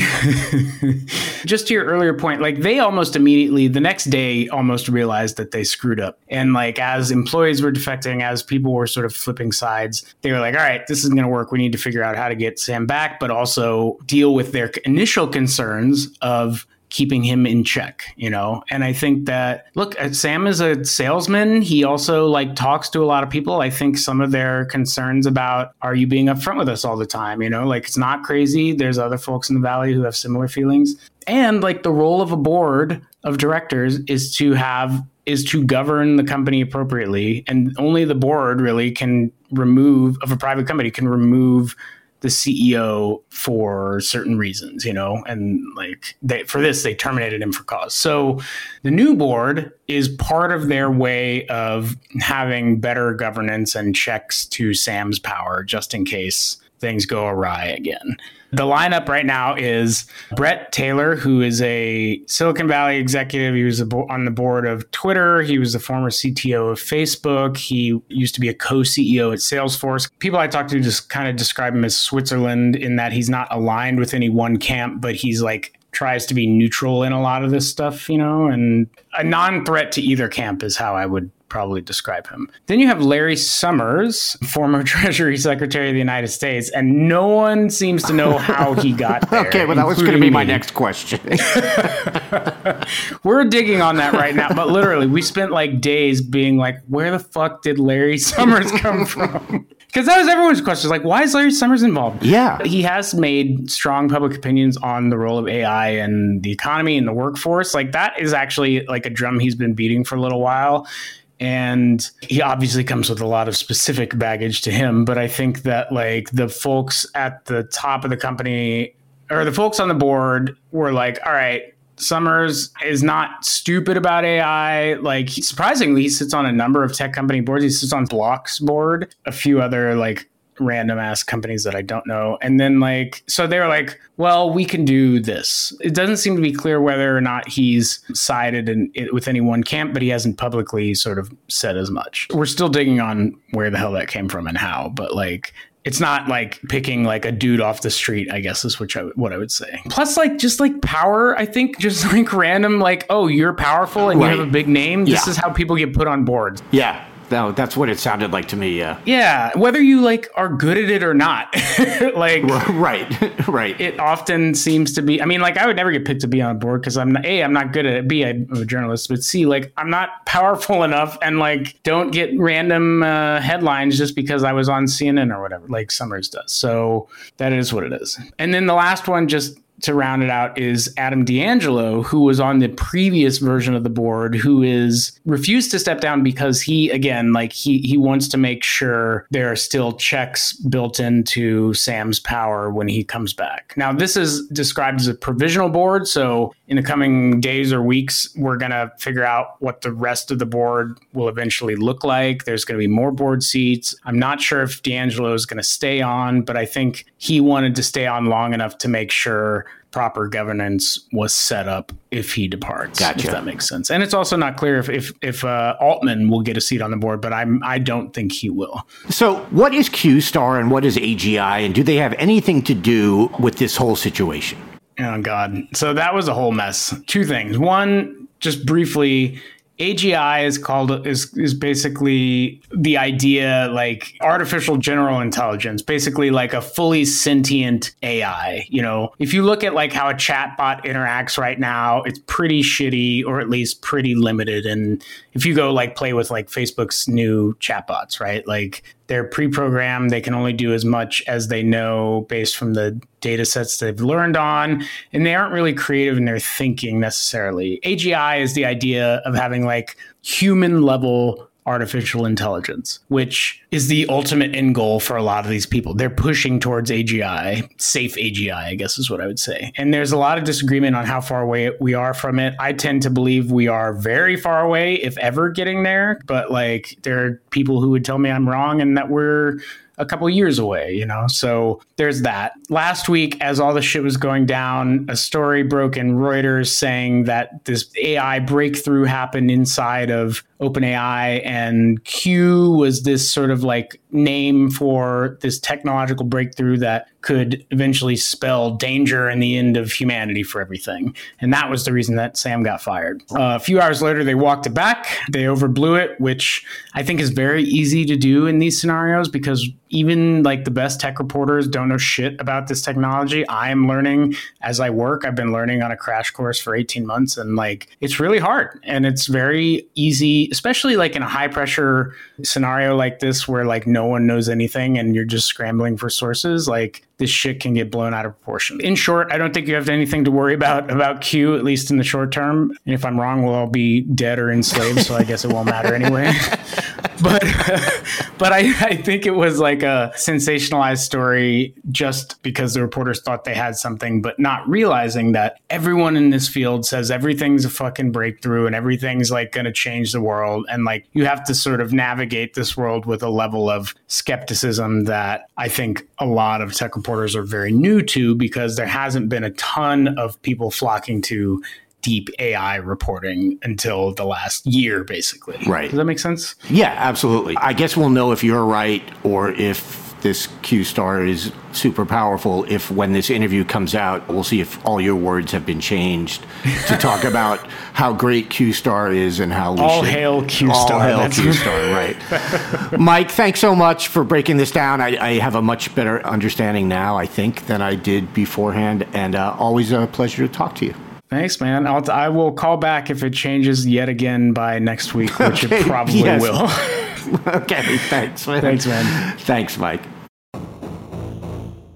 Just to your earlier point, like they almost immediately, the next day, almost realized that they screwed up. And like as employees were defecting, as people were sort of flipping sides, they were like, all right, this isn't going to work. We need to figure out how to get Sam back, but also deal with their initial concerns of keeping him in check, you know? And I think that, look, uh, Sam is a salesman. He also like talks to a lot of people. I think some of their concerns about, are you being upfront with us all the time? You know, like it's not crazy. There's other folks in the Valley who have similar feelings. And like the role of a board of directors is to have is to govern the company appropriately and only the board really can remove of a private company can remove the CEO for certain reasons, you know, and like they, for this, they terminated him for cause. So the new board is part of their way of having better governance and checks to Sam's power just in case things go awry again. The lineup right now is Bret Taylor, who is a Silicon Valley executive. He was on the board of Twitter. He was the former CTO of Facebook. He used to be a co CEO at Salesforce. People I talk to just kind of describe him as Switzerland in that he's not aligned with any one camp, but he's like tries to be neutral in a lot of this stuff, you know, and a non threat to either camp is how I would probably describe him. Then you have Larry Summers, former Treasury Secretary of the United States, and no one seems to know how he got there. okay, well, that was going to be my next question. We're digging on that right now, but literally, we spent like days being like, where the fuck did Larry Summers come from? Because that was everyone's question. Like, why is Larry Summers involved? Yeah. He has made strong public opinions on the role of AI and the economy and the workforce. Like, that is actually like a drum he's been beating for a little while and he obviously comes with a lot of specific baggage to him but i think that like the folks at the top of the company or the folks on the board were like all right Summers is not stupid about AI. Like surprisingly, he sits on a number of tech company boards. He sits on Block's board, a few other like random ass companies that I don't know. And then like so they were like, well, we can do this. It doesn't seem to be clear whether or not he's sided in, in, with any one camp, but he hasn't publicly sort of said as much. We're still digging on where the hell that came from and how, but like it's not like picking like a dude off the street i guess is which I, what i would say plus like just like power i think just like random like oh you're powerful and right. you have a big name this is how people get put on boards yeah no, that's what it sounded like to me. Yeah. Yeah. Whether you like are good at it or not, like right, right. It often seems to be. I mean, like I would never get picked to be on a board because I'm not, a I'm not good at it. B I'm a journalist, but C like I'm not powerful enough and like don't get random uh, headlines just because I was on CNN or whatever, like Summers does. So that is what it is. And then the last one, just to round it out is Adam D'Angelo, who was on the previous version of the board, who is refused to step down because he, again, like he he wants to make sure there are still checks built into Sam's power when he comes back. Now, this is described as a provisional board, so in the coming days or weeks, we're gonna figure out what the rest of the board will eventually look like. There's gonna be more board seats. I'm not sure if D'Angelo is gonna stay on, but I think he wanted to stay on long enough to make sure proper governance was set up if he departs. Gotcha. If that makes sense. And it's also not clear if if, if uh, Altman will get a seat on the board, but I'm I don't think he will. So, what is Q Star and what is AGI, and do they have anything to do with this whole situation? Oh God! So that was a whole mess. Two things. One, just briefly, AGI is called is is basically the idea like artificial general intelligence, basically like a fully sentient AI. You know, if you look at like how a chatbot interacts right now, it's pretty shitty or at least pretty limited. And if you go like play with like Facebook's new chatbots, right? Like they're pre-programmed. They can only do as much as they know based from the data sets they've learned on. And they aren't really creative in their thinking necessarily. Agi is the idea of having like human level artificial intelligence, which is the ultimate end goal for a lot of these people. They're pushing towards AGI, safe AGI, I guess is what I would say. And there's a lot of disagreement on how far away we are from it. I tend to believe we are very far away, if ever getting there. But like, there are people who would tell me I'm wrong and that we're a couple years away, you know? So there's that. Last week, as all the shit was going down, a story broke in Reuters saying that this AI breakthrough happened inside of OpenAI, and Q was this sort of like name for this technological breakthrough that could eventually spell danger and the end of humanity for everything. And that was the reason that Sam got fired. Uh, a few hours later, they walked it back. They overblew it, which I think is very easy to do in these scenarios because even like the best tech reporters don't know shit about this technology. I am learning as I work. I've been learning on a crash course for 18 months and like it's really hard and it's very easy, especially like in a high pressure scenario like this where like no one knows anything and you're just scrambling for sources. Like this shit can get blown out of proportion. In short, I don't think you have anything to worry about about Q, at least in the short term. And if I'm wrong, we'll all be dead or enslaved, so I guess it won't matter anyway. but but I, I think it was like a sensationalized story just because the reporters thought they had something, but not realizing that everyone in this field says everything's a fucking breakthrough and everything's like going to change the world. And like you have to sort of navigate this world with a level of skepticism that I think a lot of tech reporters are very new to because there hasn't been a ton of people flocking to deep AI reporting until the last year, basically. Right. Does that make sense? Yeah, absolutely. I guess we'll know if you're right or if this Q star is super powerful. If when this interview comes out, we'll see if all your words have been changed to talk about how great Q star is and how we all should, hail Q star. all hail Q star. Right, Mike. Thanks so much for breaking this down. I, I, have a much better understanding now, I think, than I did beforehand, and uh, always a pleasure to talk to you. Thanks, man. I'll I will call back if it changes yet again by next week, which Okay, it probably yes. will. okay, thanks. Man. Thanks, man. Thanks, Mike.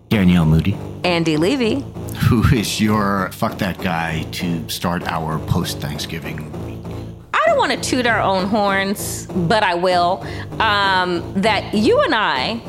Danielle Moody. Andy Levy. Who is your fuck that guy to start our post Thanksgiving week? I don't want to toot our own horns, but I will. Um, that you and I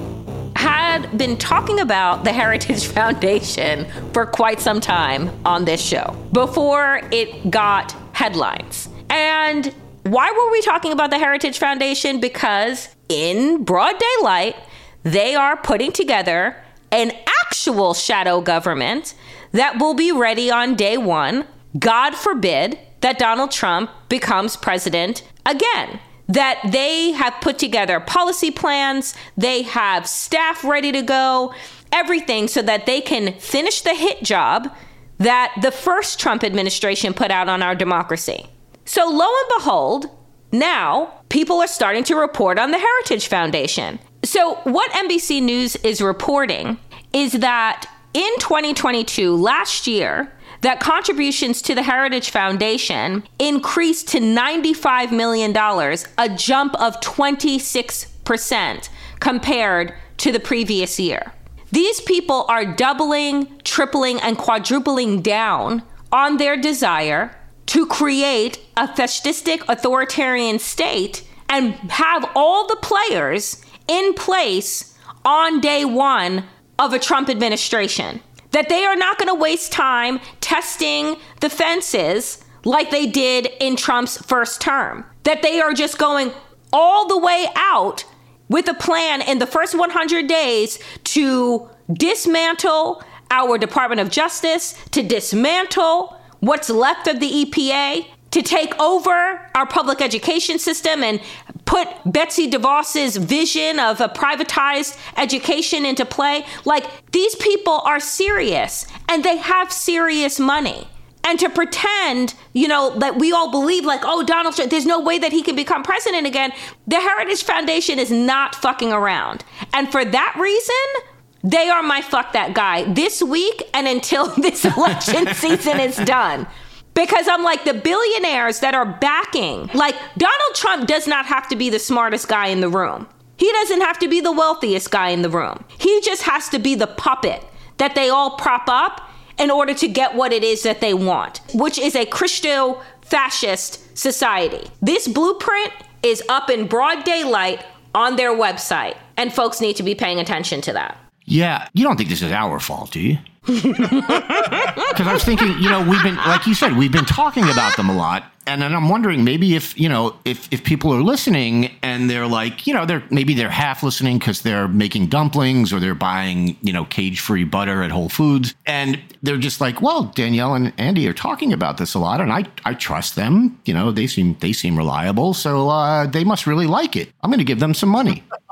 had been talking about the Heritage Foundation for quite some time on this show before it got headlines. And why were we talking about the Heritage Foundation? Because in broad daylight, they are putting together an actual shadow government that will be ready on day one. God forbid that Donald Trump becomes president again. That they have put together policy plans, they have staff ready to go, everything so that they can finish the hit job that the first Trump administration put out on our democracy. So, lo and behold, now people are starting to report on the Heritage Foundation. So, what NBC News is reporting is that in 2022, last year, that contributions to the Heritage Foundation increased to $95 million, a jump of 26% compared to the previous year. These people are doubling, tripling, and quadrupling down on their desire to create a fascistic authoritarian state and have all the players in place on day one of a Trump administration. That they are not going to waste time testing the fences like they did in Trump's first term. That they are just going all the way out with a plan in the first 100 days to dismantle our Department of Justice, to dismantle what's left of the EPA, to take over our public education system and put Betsy DeVos's vision of a privatized education into play. Like, these people are serious and they have serious money. And to pretend, you know, that we all believe, like, oh, Donald Trump, there's no way that he can become president again. The Heritage Foundation is not fucking around. And for that reason, they are my fuck that guy this week and until this election season is done. Because I'm like, the billionaires that are backing, like, Donald Trump does not have to be the smartest guy in the room. He doesn't have to be the wealthiest guy in the room. He just has to be the puppet that they all prop up in order to get what it is that they want, which is a Christo fascist society. This blueprint is up in broad daylight on their website, and folks need to be paying attention to that. Yeah, you don't think this is our fault, do you? Because I was thinking, you know, we've been, like you said, we've been talking about them a lot. And then I'm wondering maybe if, you know, if, if people are listening and they're like, you know, they're maybe they're half listening because they're making dumplings or they're buying, you know, cage free butter at Whole Foods. And they're just like, well, Danielle and Andy are talking about this a lot. And I, I trust them. You know, they seem, they seem reliable. So uh, they must really like it. I'm going to give them some money.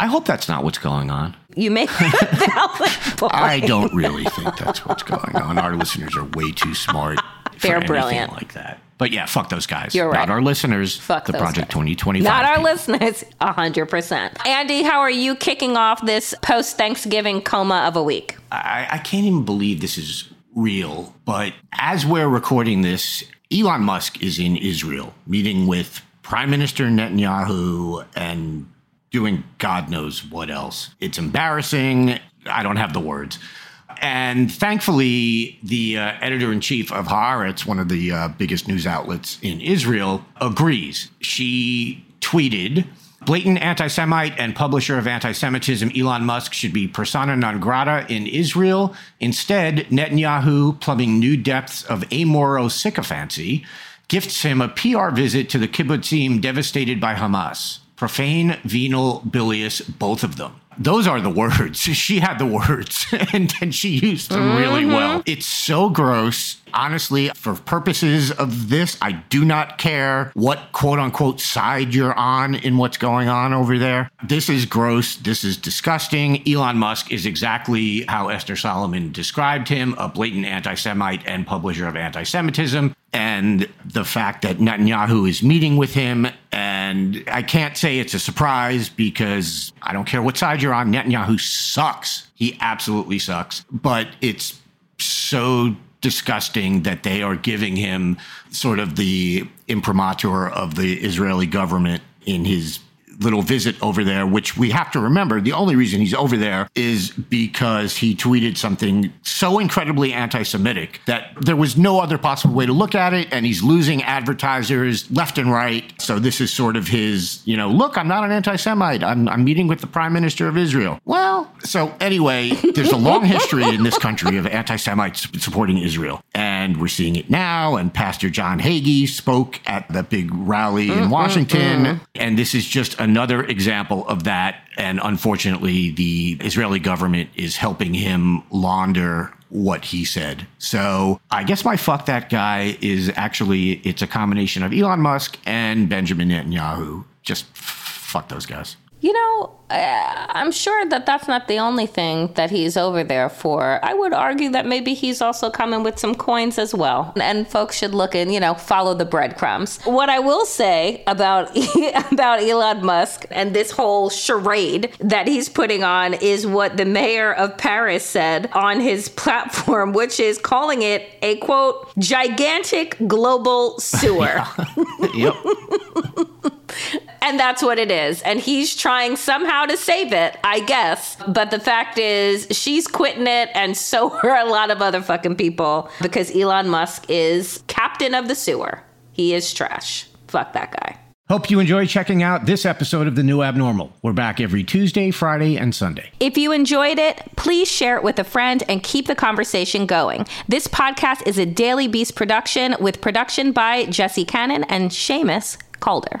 I hope that's not what's going on. You make a valid point. I don't really think that's what's going on. Our listeners are way too smart. They're brilliant. like that. But yeah, fuck those guys. You're right. Not our listeners. Fuck the Project guys. 2025. Not our people. listeners, 100%. Andy, how are you kicking off this post Thanksgiving coma of a week? I, I can't even believe this is real. But as we're recording this, Elon Musk is in Israel meeting with Prime Minister Netanyahu and doing God knows what else. It's embarrassing. I don't have the words. And thankfully, the uh, editor in chief of Haaretz, one of the uh, biggest news outlets in Israel, agrees. She tweeted Blatant anti Semite and publisher of anti Semitism Elon Musk should be persona non grata in Israel. Instead, Netanyahu, plumbing new depths of amoro sycophancy, gifts him a PR visit to the kibbutzim devastated by Hamas. Profane, venal, bilious, both of them. Those are the words. She had the words and, and she used them really mm-hmm. well. It's so gross. Honestly, for purposes of this, I do not care what quote unquote side you're on in what's going on over there. This is gross. This is disgusting. Elon Musk is exactly how Esther Solomon described him a blatant anti Semite and publisher of anti Semitism. And the fact that Netanyahu is meeting with him. And I can't say it's a surprise because I don't care what side you're on. Netanyahu sucks. He absolutely sucks. But it's so disgusting that they are giving him sort of the imprimatur of the Israeli government in his little visit over there, which we have to remember the only reason he's over there is because he tweeted something so incredibly anti Semitic that there was no other possible way to look at it. And he's losing advertisers left and right. So this is sort of his, you know, look, I'm not an anti Semite. I'm, I'm meeting with the prime minister of Israel. Well, so anyway, there's a long history in this country of anti Semites supporting Israel. And we're seeing it now. And Pastor John Hagee spoke at the big rally in mm-hmm. Washington. Mm-hmm. And this is just another example of that. And unfortunately, the Israeli government is helping him launder what he said. So I guess my fuck that guy is actually, it's a combination of Elon Musk and Benjamin Netanyahu. Just fuck those guys. You know, uh, I'm sure that that's not the only thing that he's over there for. I would argue that maybe he's also coming with some coins as well. And folks should look and, you know, follow the breadcrumbs. What I will say about about Elon Musk and this whole charade that he's putting on is what the mayor of Paris said on his platform, which is calling it a quote gigantic global sewer. Yep. And that's what it is. And he's trying somehow to save it, I guess. But the fact is, she's quitting it, and so are a lot of other fucking people because Elon Musk is captain of the sewer. He is trash. Fuck that guy. Hope you enjoy checking out this episode of The New Abnormal. We're back every Tuesday, Friday, and Sunday. If you enjoyed it, please share it with a friend and keep the conversation going. This podcast is a Daily Beast production with production by Jesse Cannon and Seamus Calder.